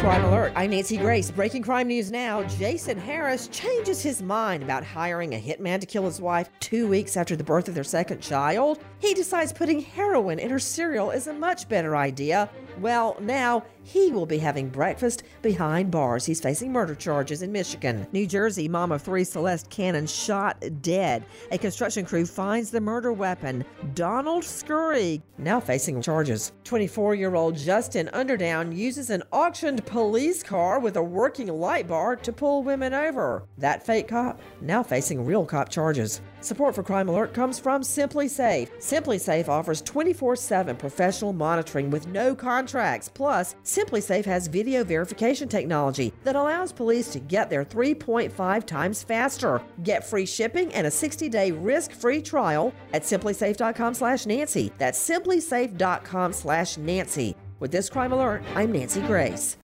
Crime Alert. I'm Nancy Grace. Breaking crime news now. Jason Harris changes his mind about hiring a hitman to kill his wife two weeks after the birth of their second child. He decides putting heroin in her cereal is a much better idea. Well, now he will be having breakfast behind bars. He's facing murder charges in Michigan. New Jersey, mom of three Celeste Cannon shot dead. A construction crew finds the murder weapon. Donald Scurry now facing charges. 24 year old Justin Underdown uses an auctioned police car with a working light bar to pull women over. That fake cop now facing real cop charges. Support for Crime Alert comes from SimpliSafe. Simply Safe offers 24 7 professional monitoring with no contracts. Plus, SimpliSafe has video verification technology that allows police to get there 3.5 times faster. Get free shipping and a 60-day risk-free trial at simplisafe.com/nancy. That's simplisafe.com/nancy. With this crime alert, I'm Nancy Grace.